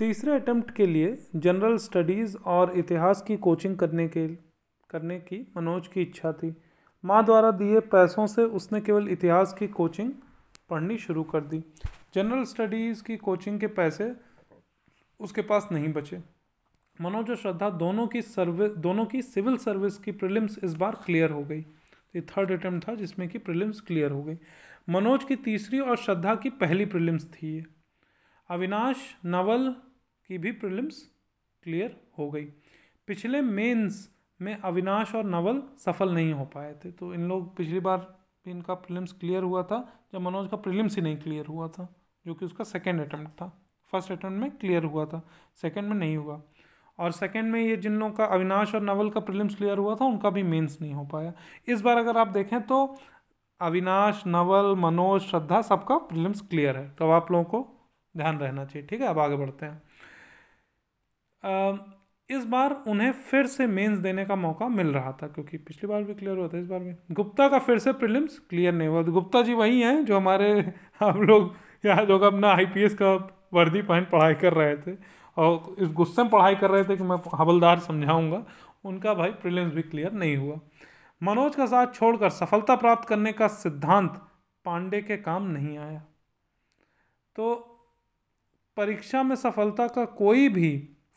तीसरे अटेम्प्ट के लिए जनरल स्टडीज़ और इतिहास की कोचिंग करने के, करने की मनोज की इच्छा थी। माँ द्वारा दिए पैसों से उसने केवल इतिहास की कोचिंग पढ़नी शुरू कर दी। जनरल स्टडीज़ की कोचिंग के पैसे उसके पास नहीं बचे। मनोज और श्रद्धा दोनों की सर्विस दोनों की सिविल सर्विस की प्रिलिम्स इस बार क्लियर हो गई। ये थर्ड अटेम्प्ट था जिसमें कि प्रिलिम्स क्लियर हो गई। मनोज की तीसरी और श्रद्धा की पहली प्रिलिम्स थी ये। अविनाश, नवल की भी प्रीलिम्स क्लियर हो गई। पिछले मेंस में अविनाश और नवल सफल नहीं हो पाए थे तो इन लोग पिछली बार भी इनका प्रीलिम्स क्लियर हुआ था, जब मनोज का प्रीलिम्स ही नहीं क्लियर हुआ था, जो कि उसका सेकेंड अटैम्प्ट था। फ़र्स्ट अटैम्प्ट में क्लियर हुआ था सेकेंड में नहीं हुआ। और सेकेंड में ये जिन लोगों का अविनाश और नवल का प्रीलिम्स क्लियर हुआ था, उनका भी मेंस नहीं हो पाया। इस बार अगर आप देखें तो अविनाश, नवल, मनोज, श्रद्धा सबका प्रीलिम्स क्लियर है तो आप लोगों को ध्यान रहना चाहिए, ठीक है? अब आगे बढ़ते हैं। इस बार उन्हें फिर से मेंस देने का मौका मिल रहा था, क्योंकि पिछली बार भी क्लियर हुआ था, इस बार भी। गुप्ता का फिर से प्रीलिम्स क्लियर नहीं हुआ। गुप्ता जी वही हैं जो हमारे हम लोग यहाँ लोग अपना आईपीएस का वर्दी पहन पढ़ाई कर रहे थे। और इस गुस्से में पढ़ाई कर रहे थे कि मैं हवलदार समझाऊँगा। उनका भाई प्रीलिम्स भी क्लियर नहीं हुआ। मनोज का साथ छोड़कर सफलता प्राप्त करने का सिद्धांत पांडे के काम नहीं आया। तो परीक्षा में सफलता का कोई भी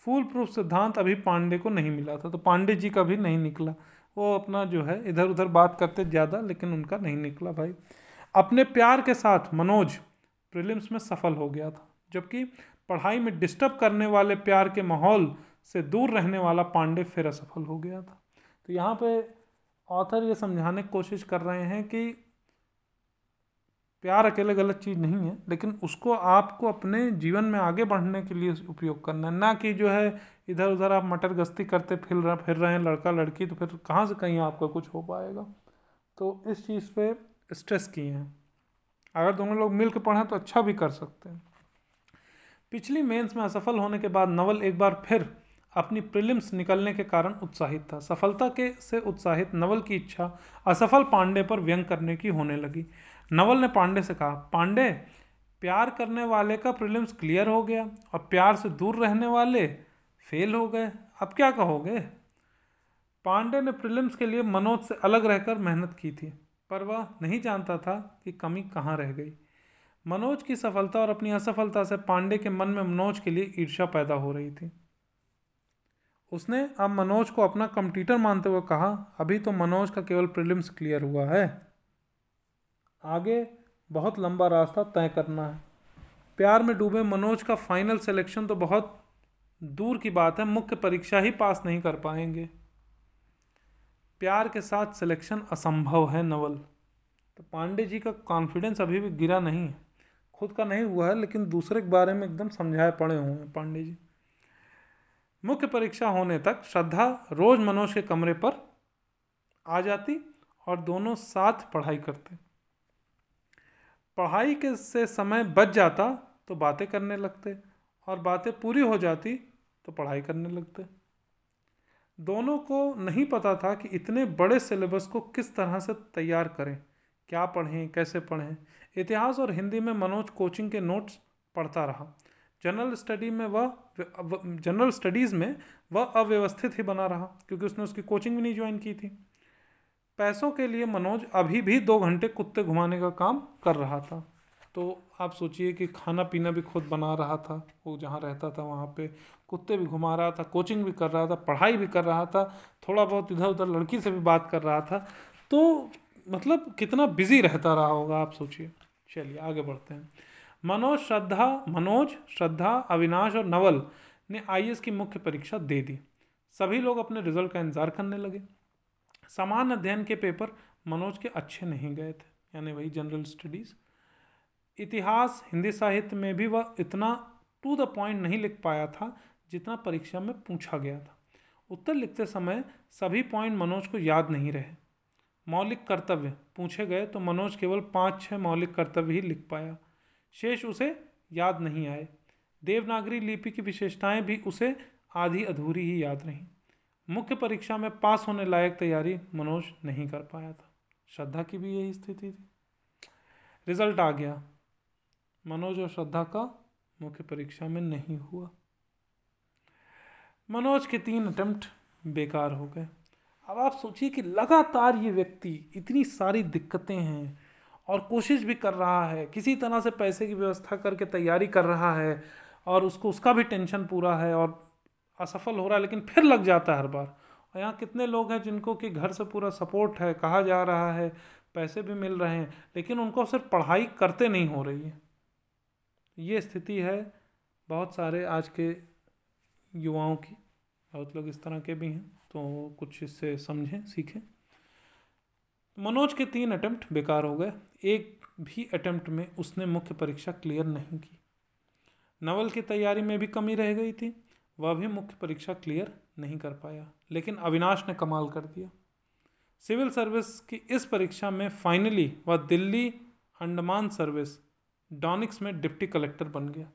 फुल प्रूफ सिद्धांत अभी पांडे को नहीं मिला था तो पांडे जी का भी नहीं निकला। वो अपना जो है इधर उधर बात करते ज़्यादा, लेकिन उनका नहीं निकला भाई। अपने प्यार के साथ मनोज प्रीलिम्स में सफल हो गया था, जबकि पढ़ाई में डिस्टर्ब करने वाले प्यार के माहौल से दूर रहने वाला पांडे फिर असफल हो गया था। तो यहाँ पे ऑथर ये समझाने की कोशिश कर रहे हैं कि प्यार अकेले गलत चीज़ नहीं है, लेकिन उसको आपको अपने जीवन में आगे बढ़ने के लिए उपयोग करना है। ना कि जो है इधर उधर आप मटर गश्ती करते फिर रहे फिर रहे हैं, लड़का, लड़की तो फिर कहाँ से कहीं आपका कुछ हो पाएगा? तो इस चीज़ पे स्ट्रेस किए हैं। अगर दोनों लोग मिल के पढ़ें तो अच्छा भी कर सकते हैं। पिछली मेंस में असफल होने के बाद नवल एक बार फिर अपनी प्रिलिम्स निकलने के कारण उत्साहित था। सफलता के, से उत्साहित नवल की इच्छा असफल पांडे पर व्यंग करने की होने लगी। नवल ने पांडे से कहा, पांडे, प्यार करने वाले का प्रीलिम्स क्लियर हो गया और प्यार से दूर रहने वाले फेल हो गए। अब क्या कहोगे? पांडे ने प्रीलिम्स के लिए मनोज से अलग रहकर मेहनत की थी, पर वह नहीं जानता था कि कमी कहाँ रह गई। मनोज की सफलता और अपनी असफलता से पांडे के मन में मनोज के लिए ईर्ष्या पैदा हो रही थी। उसने अब मनोज को अपना कंप्यूटर मानते हुए कहा, अभी तो मनोज का केवल प्रीलिम्स क्लियर हुआ है। आगे बहुत लंबा रास्ता तय करना है। प्यार में डूबे मनोज का फाइनल सिलेक्शन तो बहुत दूर की बात है, मुख्य परीक्षा ही पास नहीं कर पाएँगे। प्यार के साथ सिलेक्शन असंभव है, नवल। तो पांडे जी का कॉन्फिडेंस अभी भी गिरा नहीं है। खुद का नहीं हुआ है, लेकिन दूसरे के बारे में एकदम समझाए पड़े हुए हैं पांडे जी। मुख्य परीक्षा होने तक श्रद्धा रोज मनोज के कमरे पर आ जाती और दोनों साथ पढ़ाई करते। पढ़ाई के से समय बच जाता तो बातें करने लगते और बातें पूरी हो जाती तो पढ़ाई करने लगते। दोनों को नहीं पता था कि इतने बड़े सिलेबस को किस तरह से तैयार करें, क्या पढ़ें, कैसे पढ़ें। इतिहास और हिंदी में मनोज कोचिंग के नोट्स पढ़ता रहा। जनरल स्टडी में वह जनरल स्टडीज़ में वह अव्यवस्थित ही बना रहा क्योंकि उसने उसकी कोचिंग भी नहीं ज्वाइन की थी। पैसों के लिए मनोज अभी भी दो घंटे कुत्ते घुमाने का काम कर रहा था। तो आप सोचिए कि खाना पीना भी खुद बना रहा था, वो जहाँ रहता था वहाँ पे कुत्ते भी घुमा रहा था, कोचिंग भी कर रहा था, पढ़ाई भी कर रहा था, थोड़ा बहुत इधर उधर लड़की से भी बात कर रहा था। तो मतलब कितना बिज़ी रहता रहा होगा, आप सोचिए। चलिए, आगे बढ़ते हैं। मनोज, श्रद्धा मनोज, श्रद्धा, अविनाश और नवल ने आईएएस की मुख्य परीक्षा दे दी। सभी लोग अपने रिज़ल्ट का इंतज़ार करने लगे। समान अध्ययन के पेपर मनोज के अच्छे नहीं गए थे, यानी वही जनरल स्टडीज़ इतिहास, हिंदी साहित्य में भी वह इतना टू द पॉइंट नहीं लिख पाया था जितना परीक्षा में पूछा गया था। उत्तर लिखते समय सभी पॉइंट मनोज को याद नहीं रहे। मौलिक कर्तव्य, पूछे गए तो मनोज केवल पाँच छः मौलिक कर्तव्य ही लिख पाया। शेष उसे याद नहीं आए। देवनागरी लिपि की विशेषताएँ भी उसे आधी अधूरी ही याद रहीं। मुख्य परीक्षा में पास होने लायक तैयारी मनोज नहीं कर पाया था। श्रद्धा की भी यही स्थिति थी। रिज़ल्ट आ गया। मनोज और श्रद्धा का मुख्य परीक्षा में नहीं हुआ। मनोज के तीन अटेम्प्ट बेकार हो गए। अब आप सोचिए कि लगातार ये व्यक्ति इतनी सारी दिक्कतें हैं और कोशिश भी कर रहा है, किसी तरह से पैसे की व्यवस्था करके तैयारी कर रहा है और उसको, उसका भी टेंशन पूरा है और असफल हो रहा है, लेकिन फिर लग जाता है हर बार। और यहाँ कितने लोग हैं जिनको कि घर से पूरा सपोर्ट है, कहा जा रहा है, पैसे भी मिल रहे हैं, लेकिन उनको सिर्फ़ पढ़ाई करते नहीं हो रही है। ये स्थिति है बहुत सारे आज के युवाओं की, बहुत लोग इस तरह के भी हैं तो कुछ इससे समझें, सीखें। मनोज के तीन अटेम्प्ट बेकार हो गए। एक भी अटेम्प्ट में उसने मुख्य परीक्षा क्लियर नहीं की। नवल की तैयारी में भी कमी रह गई थी। वह भी मुख्य परीक्षा क्लियर नहीं कर पाया लेकिन अविनाश ने कमाल कर दिया। सिविल सर्विस की इस परीक्षा में फाइनली वह दिल्ली अंडमान सर्विस डॉनिक्स में डिप्टी कलेक्टर बन गया।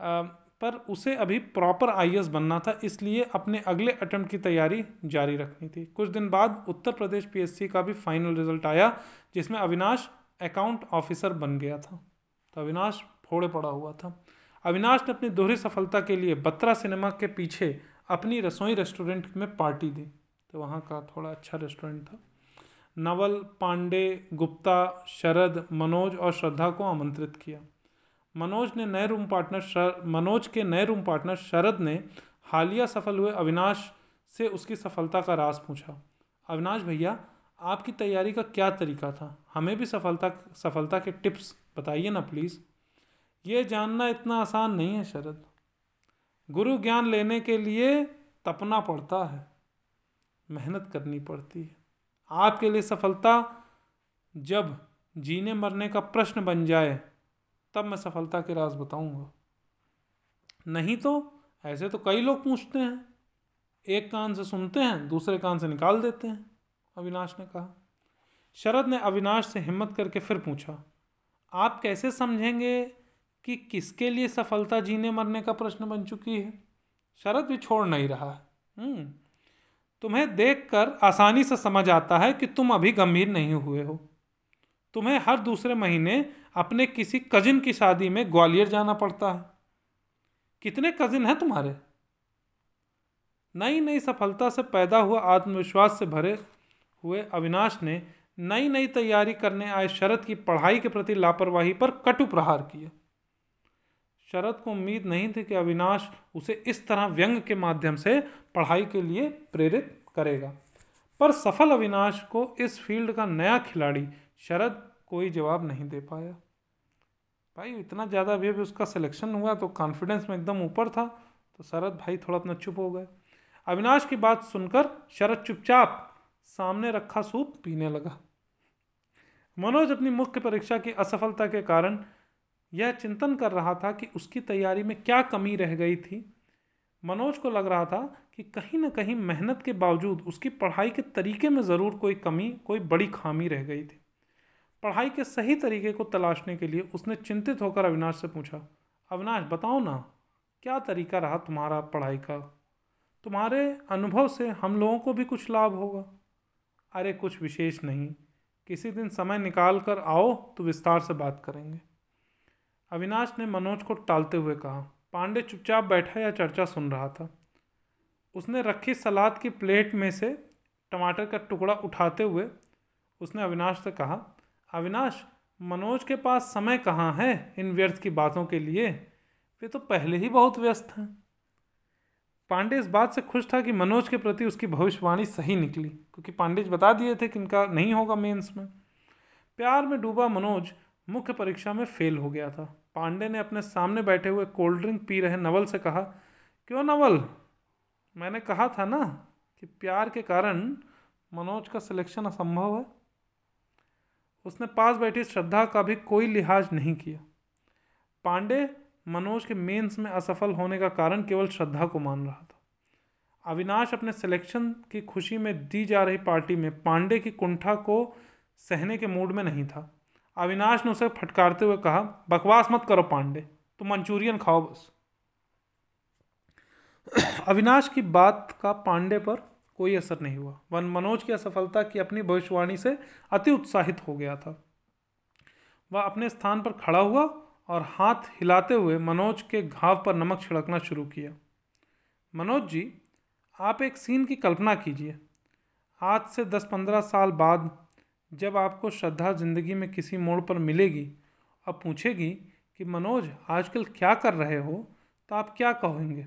आ, पर उसे अभी प्रॉपर आई बनना था इसलिए अपने अगले अटेम्प्ट की तैयारी जारी रखनी थी। कुछ दिन बाद उत्तर प्रदेश पीएससी का भी फाइनल रिज़ल्ट आया जिसमें अविनाश अकाउंट ऑफिसर बन गया था। तो अविनाश फोड़े पड़ा हुआ था। अविनाश ने अपनी दोहरी सफलता के लिए बत्रा सिनेमा के पीछे अपनी रसोई रेस्टोरेंट में पार्टी दी। तो वहाँ का थोड़ा अच्छा रेस्टोरेंट था। नवल, पांडे, गुप्ता, शरद, मनोज और श्रद्धा को आमंत्रित किया। मनोज ने नए रूम पार्टनर मनोज के नए रूम पार्टनर शरद ने हालिया सफल हुए अविनाश से उसकी सफलता का राज पूछा। अविनाश भैया, आपकी तैयारी का क्या तरीका था? हमें भी सफलता सफलता के टिप्स बताइए ना प्लीज़। ये जानना इतना आसान नहीं है शरद। गुरु ज्ञान लेने के लिए तपना पड़ता है, मेहनत करनी पड़ती है। आपके लिए सफलता जब जीने मरने का प्रश्न बन जाए, तब मैं सफलता के राज बताऊँगा। नहीं तो ऐसे तो कई लोग पूछते हैं, एक कान से सुनते हैं, दूसरे कान से निकाल देते हैं, अविनाश ने कहा। शरद ने अविनाश से हिम्मत करके फिर पूछा, आप कैसे समझेंगे कि किसके लिए सफलता जीने मरने का प्रश्न बन चुकी है? शरद भी छोड़ नहीं रहा है। हम्म, तुम्हें देखकर आसानी से समझ आता है कि तुम अभी गंभीर नहीं हुए हो। तुम्हें हर दूसरे महीने अपने किसी कजिन की शादी में ग्वालियर जाना पड़ता है। कितने कजिन हैं तुम्हारे? नई नई सफलता से पैदा हुआ आत्मविश्वास से भरे हुए अविनाश ने नई नई तैयारी करने आए शरद की पढ़ाई के प्रति लापरवाही पर कटु प्रहार किया। शरद को उम्मीद नहीं थी कि अविनाश उसे इस तरह व्यंग के माध्यम से पढ़ाई के लिए प्रेरित करेगा। पर सफल अविनाश को इस फ़ील्ड का नया खिलाड़ी शरद कोई जवाब नहीं दे पाया। भाई, इतना ज़्यादा अभी अभी उसका सिलेक्शन हुआ तो कॉन्फिडेंस में एकदम ऊपर था तो शरद भाई थोड़ा अपना चुप हो गए। अविनाश की बात सुनकर शरद चुपचाप सामने रखा सूप पीने लगा। मनोज अपनी मुख्य परीक्षा की असफलता के कारण यह चिंतन कर रहा था कि उसकी तैयारी में क्या कमी रह गई थी। मनोज को लग रहा था कि कहीं ना कहीं मेहनत के बावजूद उसकी पढ़ाई के तरीके में ज़रूर कोई कमी, कोई बड़ी खामी रह गई थी। पढ़ाई के सही तरीके को तलाशने के लिए उसने चिंतित होकर अविनाश से पूछा, अविनाश, बताओ ना, क्या तरीका रहा तुम्हारा पढ़ाई का? तुम्हारे अनुभव से हम लोगों को भी कुछ लाभ होगा? अरे, कुछ विशेष नहीं। किसी दिन समय निकाल कर आओ तो विस्तार से बात करेंगे। अविनाश ने मनोज को टालते हुए कहा, पांडे चुपचाप बैठा या चर्चा सुन रहा था? उसने रखी सलाद की प्लेट में से टमाटर का टुकड़ा उठाते हुए उसने अविनाश से कहा, अविनाश, मनोज के पास समय कहाँ है इन व्यर्थ की बातों के लिए? वे तो पहले ही बहुत व्यस्त हैं. पांडे इस बात से खुश था कि मनोज के प्रति उसकी भविष्यवाणी सही निकली, क्योंकि पांडे बता दिए थे कि इनका नहीं होगा मेंस में। प्यार में डूबा मनोज मुख्य परीक्षा में फेल हो गया था। पांडे ने अपने सामने बैठे हुए कोल्ड ड्रिंक पी रहे नवल से कहा, क्यों नवल? मैंने कहा था ना कि प्यार के कारण मनोज का सिलेक्शन असंभव है। उसने पास बैठी श्रद्धा का भी कोई लिहाज नहीं किया। पांडे मनोज के मेंस में असफल होने का कारण केवल श्रद्धा को मान रहा था। अविनाश अपने सिलेक्शन की खुशी में दी जा रही पार्टी में पांडे की कुंठा को सहने के मूड में नहीं था। अविनाश ने उसे फटकारते हुए कहा, बकवास मत करो पांडे, तुम मंचूरियन खाओ बस. अविनाश की बात का पांडे पर कोई असर नहीं हुआ। वन मनोज की असफलता की अपनी भविष्यवाणी से अति उत्साहित हो गया था। वह अपने स्थान पर खड़ा हुआ और हाथ हिलाते हुए मनोज के घाव पर नमक छिड़कना शुरू किया। मनोज जी, आप एक सीन की कल्पना कीजिए। आज से दस पंद्रह साल बाद जब आपको श्रद्धा ज़िंदगी में किसी मोड़ पर मिलेगी और पूछेगी कि, मनोज, आजकल क्या कर रहे हो? तो आप क्या कहेंगे?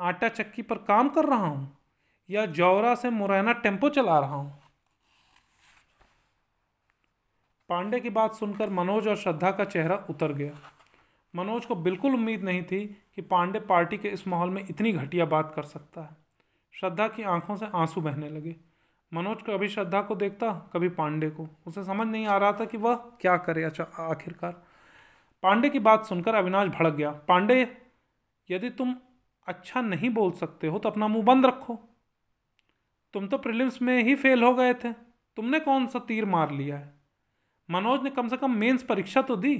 आटा चक्की पर काम कर रहा हूँ या जौरा से मुरैना टेंपो चला रहा हूँ? पांडे की बात सुनकर मनोज और श्रद्धा का चेहरा उतर गया। मनोज को बिल्कुल उम्मीद नहीं थी कि पांडे पार्टी के इस माहौल में इतनी घटिया बात कर सकता है। श्रद्धा की आँखों से आँसू बहने लगे। मनोज कभी श्रद्धा को देखता, कभी पांडे को। उसे समझ नहीं आ रहा था कि वह क्या करे अच्छा आखिरकार। पांडे की बात सुनकर अविनाश भड़क गया। पांडे, यदि तुम अच्छा नहीं बोल सकते हो तो अपना मुँह बंद रखो। तुम तो प्रिलिम्स में ही फेल हो गए थे। तुमने कौन सा तीर मार लिया है? मनोज ने कम से कम मेंस परीक्षा तो दी।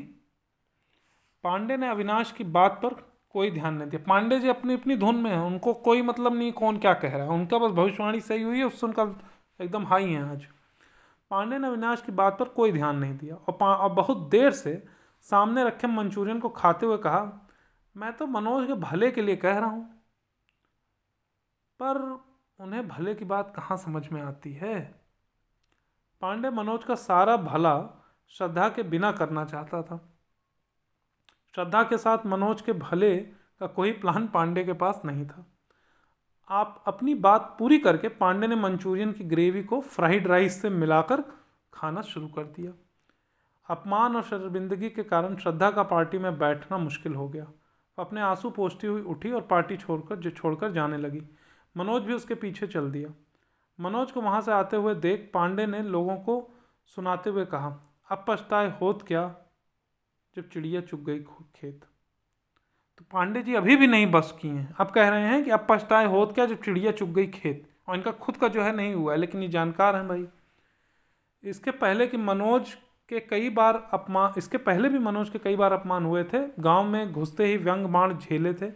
पांडे ने अविनाश की बात पर कोई ध्यान नहीं दिया। पांडे जी अपनी अपनी धुन में हैं। उनको कोई मतलब नहीं, कौन क्या कह रहा है। उनका बस भविष्यवाणी सही हुई है उससे उनका एकदम हाई हैं आज। पांडे ने अविनाश की बात पर कोई ध्यान नहीं दिया और, और बहुत देर से सामने रखे मंचूरियन को खाते हुए कहा मैं तो मनोज के भले के लिए कह रहा हूँ पर उन्हें भले की बात कहाँ समझ में आती है? पांडे मनोज का सारा भला श्रद्धा के बिना करना चाहता था। श्रद्धा के साथ मनोज के भले का कोई प्लान पांडे के पास नहीं था। आप अपनी बात पूरी करके पांडे ने मंचूरियन की ग्रेवी को फ्राइड राइस से मिलाकर खाना शुरू कर दिया। अपमान और शर्मिंदगी के कारण श्रद्धा का पार्टी में बैठना मुश्किल हो गया। अपने आँसू पोछती हुई उठी और पार्टी छोड़कर जो, छोड़कर जाने लगी। मनोज भी उसके पीछे चल दिया। मनोज को वहाँ से आते हुए देख पांडे ने लोगों को सुनाते हुए कहा, अब पछताए होत क्या जब चिड़िया चुग गई खेत? तो पांडे जी अभी भी नहीं बस किए हैं। अब कह रहे हैं कि अब पछताए होत क्या जब चिड़िया चुग गई खेत? और इनका खुद का जो है नहीं हुआ है, लेकिन ये जानकार हैं भाई। इसके पहले कि मनोज के कई बार अपमान इसके पहले भी मनोज के कई बार अपमान हुए थे। गाँव में घुसते ही व्यंग बाण झेले थे।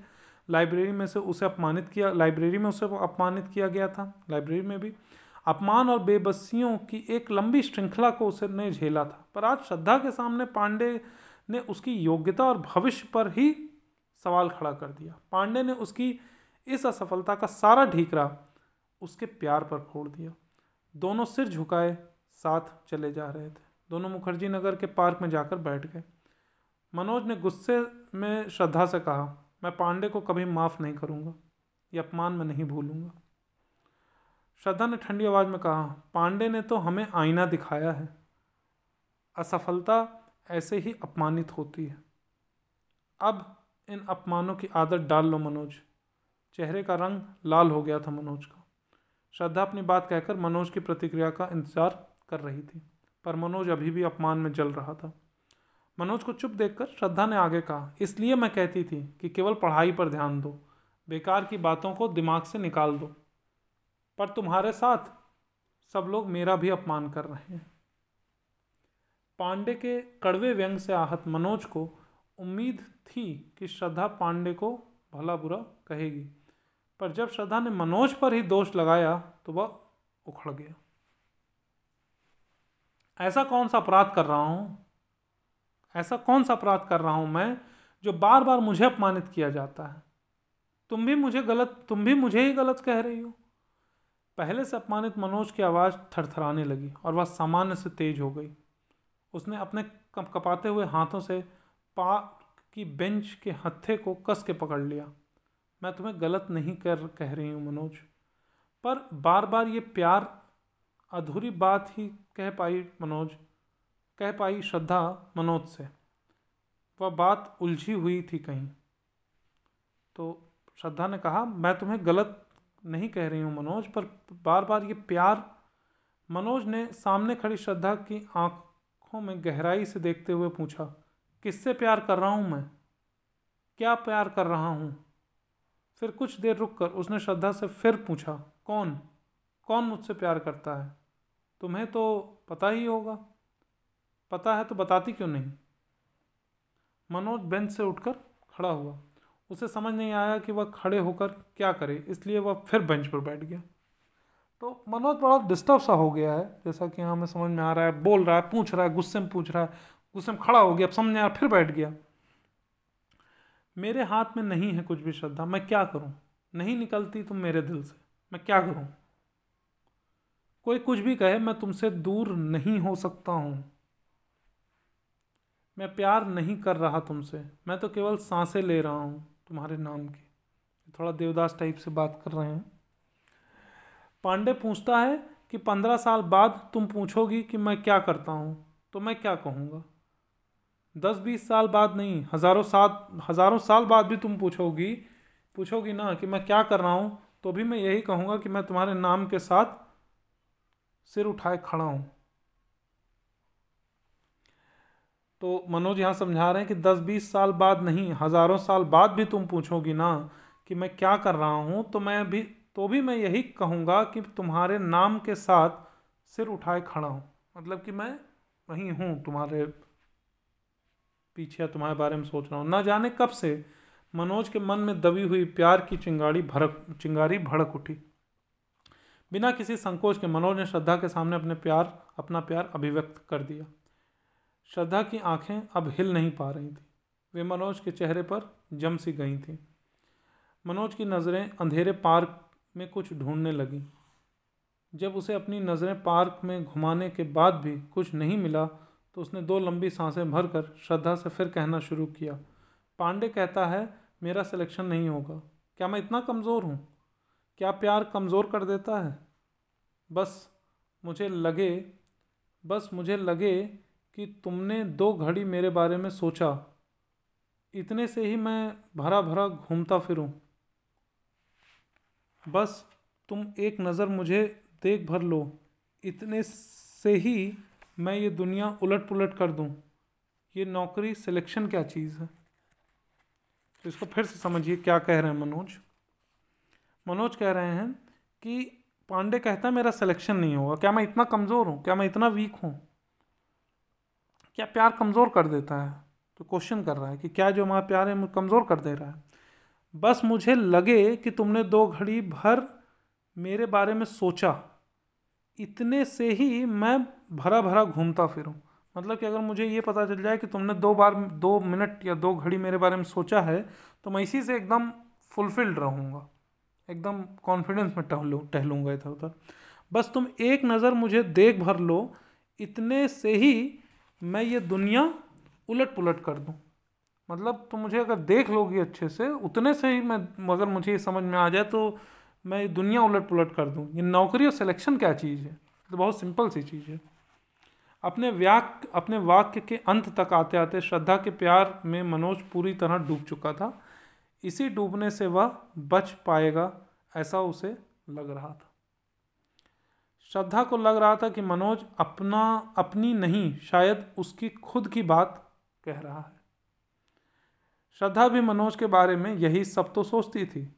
लाइब्रेरी में से उसे अपमानित किया, लाइब्रेरी में उसे अपमानित किया गया था, लाइब्रेरी में भी। अपमान और बेबसियों की एक लंबी श्रृंखला को उसे ने झेला था। पर आज श्रद्धा के सामने पांडे ने उसकी योग्यता और भविष्य पर ही सवाल खड़ा कर दिया। पांडे ने उसकी इस असफलता का सारा ढीकरा उसके प्यार पर फोड़ दिया। दोनों सिर झुकाए, साथ चले जा रहे थे। दोनों मुखर्जी नगर के पार्क में जाकर बैठ गए। मनोज ने गुस्से में श्रद्धा से कहा, मैं पांडे को कभी माफ़ नहीं करूँगा, ये अपमान मैं नहीं भूलूँगा। श्रद्धा ने ठंडी आवाज़ में कहा, पांडे ने तो हमें आईना दिखाया है। असफलता ऐसे ही अपमानित होती है। अब इन अपमानों की आदत डाल लो मनोज। चेहरे का रंग लाल हो गया था मनोज का। श्रद्धा अपनी बात कहकर मनोज की प्रतिक्रिया का इंतज़ार कर रही थी, पर मनोज अभी भी अपमान में जल रहा था। मनोज को चुप देखकर श्रद्धा ने आगे कहा, इसलिए मैं कहती थी कि केवल पढ़ाई पर ध्यान दो, बेकार की बातों को दिमाग से निकाल दो। पर तुम्हारे साथ सब लोग मेरा भी अपमान कर रहे हैं। पांडे के कड़वे व्यंग से आहत मनोज को उम्मीद थी कि श्रद्धा पांडे को भला बुरा कहेगी, पर जब श्रद्धा ने मनोज पर ही दोष लगाया तो वह उखड़ गया। ऐसा कौन सा अपराध कर रहा हूँ? ऐसा कौन सा अपराध कर रहा हूँ मैं, जो बार बार मुझे अपमानित किया जाता है? तुम भी मुझे गलत, तुम भी मुझे ही गलत कह रही हो। पहले से अपमानित मनोज की आवाज़ थरथराने लगी और वह सामान्य से तेज हो गई। उसने अपने कपाते हुए हाथों से पा की बेंच के हत्थे को कस के पकड़ लिया। मैं तुम्हें गलत नहीं कर, कह रही हूँ मनोज। पर बार बार ये प्यार, अधूरी बात ही कह पाई मनोज, कह पाई श्रद्धा मनोज से। वह बात उलझी हुई थी कहीं। तो श्रद्धा ने कहा, मैं तुम्हें गलत नहीं कह रही हूँ मनोज, पर बार बार ये प्यार मनोज ने सामने खड़ी श्रद्धा की आँखों में गहराई से देखते हुए पूछा किससे प्यार कर रहा हूँ मैं? क्या प्यार कर रहा हूँ? फिर कुछ देर रुक कर उसने श्रद्धा से फिर पूछा, कौन? कौन मुझसे प्यार करता है? तुम्हें तो पता ही होगा। पता है तो बताती क्यों नहीं? मनोज बेंच से उठकर खड़ा हुआ। उसे समझ नहीं आया कि वह खड़े होकर क्या करे, इसलिए वह फिर बेंच पर बैठ गया। तो मनोज बड़ा डिस्टर्ब सा हो गया है, जैसा कि हाँ हमें समझ में आ रहा है, बोल रहा है, पूछ रहा है, गुस्से में पूछ रहा है। गुस्से में खड़ा हो गया, अब समझ आया, फिर बैठ गया। मेरे हाथ में नहीं है कुछ भी श्रद्धा, मैं क्या करूँ? नहीं निकलती तुम मेरे दिल से, मैं क्या करूँ? कोई कुछ भी कहे, मैं तुमसे दूर नहीं हो सकता हूँ। मैं प्यार नहीं कर रहा तुमसे, मैं तो केवल साँसें ले रहा हूँ तुम्हारे नाम की। थोड़ा देवदास टाइप से बात कर रहे हैं। पांडे पूछता है कि पंद्रह साल बाद तुम पूछोगी कि मैं क्या करता हूँ तो मैं क्या कहूँगा? दस बीस साल बाद नहीं, हज़ारों साल हज़ारों साल बाद भी तुम पूछोगी पूछोगी ना कि मैं क्या कर रहा हूँ तो भी मैं यही कहूँगा कि मैं तुम्हारे नाम के साथ सिर उठाए खड़ा हूँ। तो मनोज यहाँ समझा रहे हैं कि दस बीस साल बाद नहीं, हज़ारों साल बाद भी तुम पूछोगी ना कि मैं क्या कर रहा हूँ तो मैं भी तो भी मैं यही कहूँगा कि तुम्हारे नाम के साथ सिर उठाए खड़ा हूँ। मतलब कि मैं वहीं हूँ, तुम्हारे पीछे तुम्हारे बारे में सोच रहा हूँ। ना जाने कब से मनोज के मन में दबी हुई प्यार की चिंगारी भड़क चिंगारी भड़क उठी। बिना किसी संकोच के मनोज ने श्रद्धा के सामने अपने प्यार, अपना प्यार अभिव्यक्त कर दिया। श्रद्धा की आँखें अब हिल नहीं पा रही थी। वे मनोज के चेहरे पर जम सी गई थी। मनोज की नज़रें अंधेरे पार्क में कुछ ढूँढने लगी। जब उसे अपनी नज़रें पार्क में घुमाने के बाद भी कुछ नहीं मिला तो उसने दो लंबी साँसें भरकर श्रद्धा से फिर कहना शुरू किया, पांडे कहता है, मेरा सिलेक्शन नहीं होगा। क्या मैं इतना कमज़ोर हूँ? क्या प्यार कमज़ोर कर देता है? बस मुझे लगे, बस मुझे लगे कि तुमने दो घड़ी मेरे बारे में सोचा। इतने से ही मैं भरा भरा घूमता फिरूं। बस तुम एक नज़र मुझे देख भर लो। इतने से ही मैं ये दुनिया उलट पुलट कर दूँ। ये नौकरी सिलेक्शन क्या चीज़ है? तो इसको फिर से समझिए क्या कह रहे हैं मनोज। मनोज कह रहे हैं कि पांडे कहता है, मेरा सिलेक्शन नहीं होगा। क्या मैं इतना कमज़ोर हूँ? क्या मैं इतना वीक हूँ? क्या प्यार कमज़ोर कर देता है? तो क्वेश्चन कर रहा है कि क्या जो हमारा प्यार है कमज़ोर कर दे रहा है। बस मुझे लगे कि तुमने दो घड़ी भर मेरे बारे में सोचा। इतने से ही मैं भरा भरा घूमता फिरूं। मतलब कि अगर मुझे ये पता चल जाए कि तुमने दो बार, दो मिनट या दो घड़ी मेरे बारे में सोचा है तो मैं इसी से एकदम फुलफिल्ड रहूँगा। एकदम कॉन्फिडेंस में टहलूँ, टहलूँगा इधर उधर। बस तुम एक नज़र मुझे देख भर लो, इतने से ही मैं ये दुनिया उलट पुलट कर दूँ। मतलब तो मुझे अगर देख लोगी अच्छे से, उतने से ही मैं, अगर मुझे ये समझ में आ जाए तो मैं ये दुनिया उलट पुलट कर दूँ। ये नौकरी और सिलेक्शन क्या चीज़ है? तो बहुत सिंपल सी चीज़ है। अपने व्याक, अपने वाक्य के अंत तक आते आते श्रद्धा के प्यार में मनोज पूरी तरह डूब चुका था। इसी डूबने से वह बच पाएगा, ऐसा उसे लग रहा था। श्रद्धा को लग रहा था कि मनोज अपना, अपनी नहीं, शायद उसकी खुद की बात कह रहा है। श्रद्धा भी मनोज के बारे में यही सब तो सोचती थी।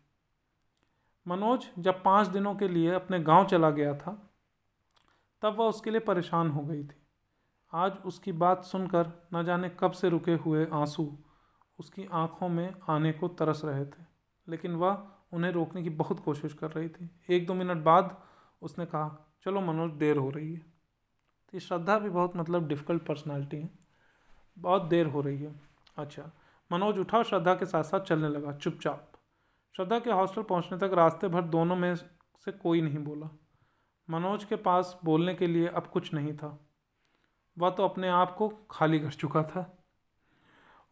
मनोज जब पाँच दिनों के लिए अपने गाँव चला गया था, तब वह उसके लिए परेशान हो गई थी। आज उसकी बात सुनकर न जाने कब से रुके हुए आँसू उसकी आँखों में आने को तरस रहे थे, लेकिन वह उन्हें रोकने की बहुत कोशिश कर रही थी। एक दो मिनट बाद उसने कहा, चलो मनोज, देर हो रही है। तो श्रद्धा भी बहुत मतलब डिफ़िकल्ट पर्सनालिटी है। बहुत देर हो रही है। अच्छा मनोज उठा श्रद्धा के साथ साथ चलने लगा, चुपचाप। श्रद्धा के हॉस्टल पहुँचने तक रास्ते भर दोनों में से कोई नहीं बोला। मनोज के पास बोलने के लिए अब कुछ नहीं था। वह तो अपने आप को खाली कर चुका था।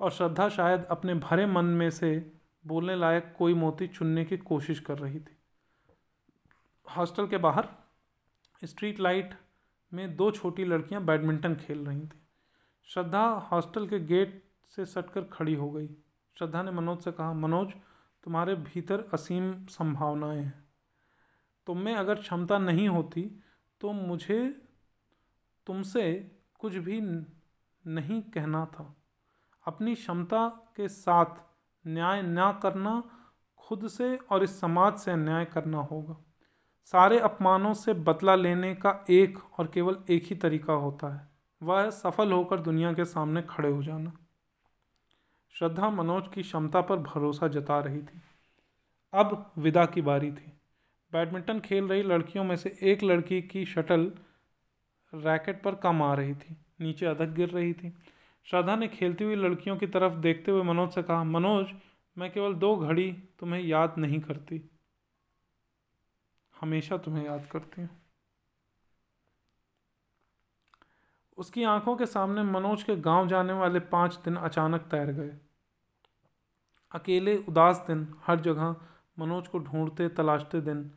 और श्रद्धा शायद अपने भरे मन में से बोलने लायक कोई मोती चुनने की कोशिश कर रही थी। हॉस्टल के बाहर स्ट्रीट लाइट में दो छोटी लड़कियाँ बैडमिंटन खेल रही थी। श्रद्धा हॉस्टल के गेट से सटकर खड़ी हो गई। श्रद्धा ने मनोज से कहा, मनोज, तुम्हारे भीतर असीम संभावनाएँ हैं। तुम में अगर क्षमता नहीं होती तो मुझे, तुमसे कुछ भी नहीं कहना था। अपनी क्षमता के साथ न्याय न करना खुद से और इस समाज से अन्याय करना होगा। सारे अपमानों से बदला लेने का एक और केवल एक ही तरीका होता है। वह सफल होकर दुनिया के सामने खड़े हो जाना। श्रद्धा मनोज की क्षमता पर भरोसा जता रही थी। अब विदा की बारी थी। बैडमिंटन खेल रही लड़कियों में से एक लड़की की शटल रैकेट पर कम आ रही थी, नीचे अधक गिर रही थी। श्रद्धा ने खेलती हुई लड़कियों की तरफ़ देखते हुए मनोज से कहा, मनोज, मैं केवल दो घड़ी तुम्हें याद नहीं करती। हमेशा तुम्हें याद करती हूँ। उसकी आँखों के सामने मनोज के गाँव जाने वाले पाँच दिन अचानक तैर गए। अकेले उदास दिन, हर जगह मनोज को ढूंढते तलाशते दिन,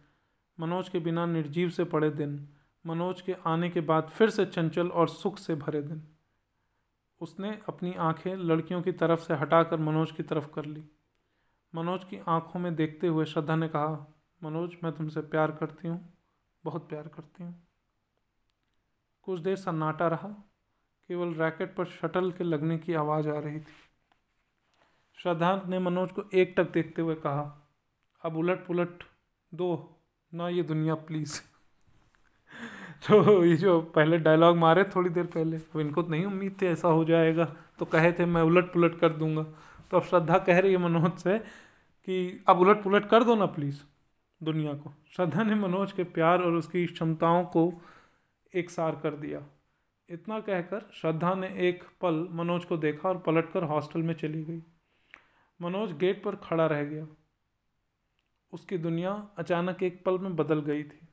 मनोज के बिना निर्जीव से पड़े दिन मनोज के आने के बाद फिर से चंचल और सुख से भरे दिन। उसने अपनी आँखें लड़कियों की तरफ़ से हटाकर मनोज की तरफ़ कर ली। मनोज की आँखों में देखते हुए श्रद्धा ने कहा, मनोज, मैं तुमसे प्यार करती हूँ, बहुत प्यार करती हूँ। कुछ देर सन्नाटा रहा। केवल रैकेट पर शटल के लगने की आवाज़ आ रही थी। श्रद्धा ने मनोज को एक टक देखते हुए कहा, अब उलट पुलट दो, ना ये दुनिया, प्लीज़। तो ये जो पहले डायलॉग मारे थोड़ी देर पहले, अब इनको तो नहीं उम्मीद थी ऐसा हो जाएगा। तो कहे थे, मैं उलट पुलट कर दूँगा। तो अब श्रद्धा कह रही है मनोज से कि अब उलट पुलट कर दो ना प्लीज़ दुनिया को। श्रद्धा ने मनोज के प्यार और उसकी क्षमताओं को एक सार कर दिया। इतना कहकर श्रद्धा ने एक पल मनोज को देखा और पलटकर हॉस्टल में चली गई। मनोज गेट पर खड़ा रह गया। उसकी दुनिया अचानक एक पल में बदल गई थी।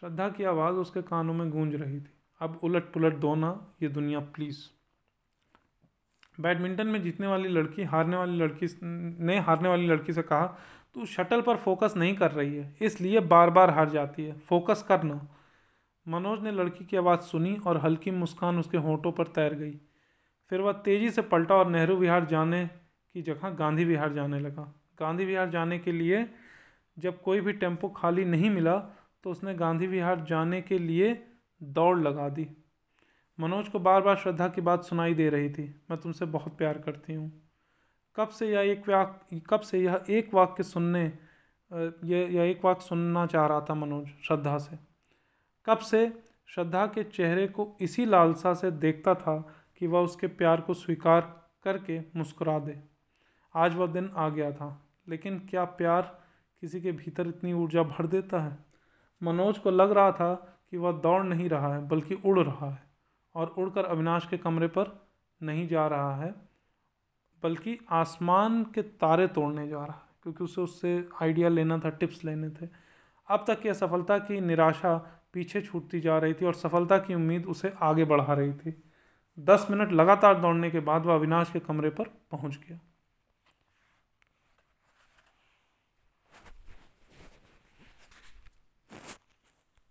श्रद्धा की आवाज़ उसके कानों में गूंज रही थी। अब उलट पुलट दो ना ये दुनिया प्लीज़ बैडमिंटन में जीतने वाली लड़की, हारने वाली लड़की, ने हारने वाली लड़की से कहा, तू शटल पर फोकस नहीं कर रही है, इसलिए बार बार हार जाती है। फोकस करना। मनोज ने लड़की की आवाज़ सुनी और हल्की मुस्कान उसके होठों पर तैर गई। फिर वह तेज़ी से पलटा और नेहरू विहार जाने की जगह गांधी विहार जाने लगा। गांधी विहार जाने के लिए जब कोई भी टेंपो खाली नहीं मिला तो उसने गांधी विहार जाने के लिए दौड़ लगा दी। मनोज को बार बार श्रद्धा की बात सुनाई दे रही थी। मैं तुमसे बहुत प्यार करती हूँ। कब से यह एक वाक्य कब से यह एक वाक्य सुनने यह यह एक वाक्य सुनना चाह रहा था मनोज श्रद्धा से? कब से श्रद्धा के चेहरे को इसी लालसा से देखता था कि वह उसके प्यार को स्वीकार करके मुस्कुरा दे? आज वह दिन आ गया था, लेकिन क्या प्यार किसी के भीतर इतनी ऊर्जा भर देता है? मनोज को लग रहा था कि वह दौड़ नहीं रहा है, बल्कि उड़ रहा है और उड़कर अविनाश के कमरे पर नहीं जा रहा है, बल्कि आसमान के तारे तोड़ने जा रहा है, क्योंकि उसे उससे आइडिया लेना था, टिप्स लेने थे। अब तक की असफलता की निराशा पीछे छूटती जा रही थी और सफलता की उम्मीद उसे आगे बढ़ा रही थी। दस मिनट लगातार दौड़ने के बाद वह अविनाश के कमरे पर पहुँच गया।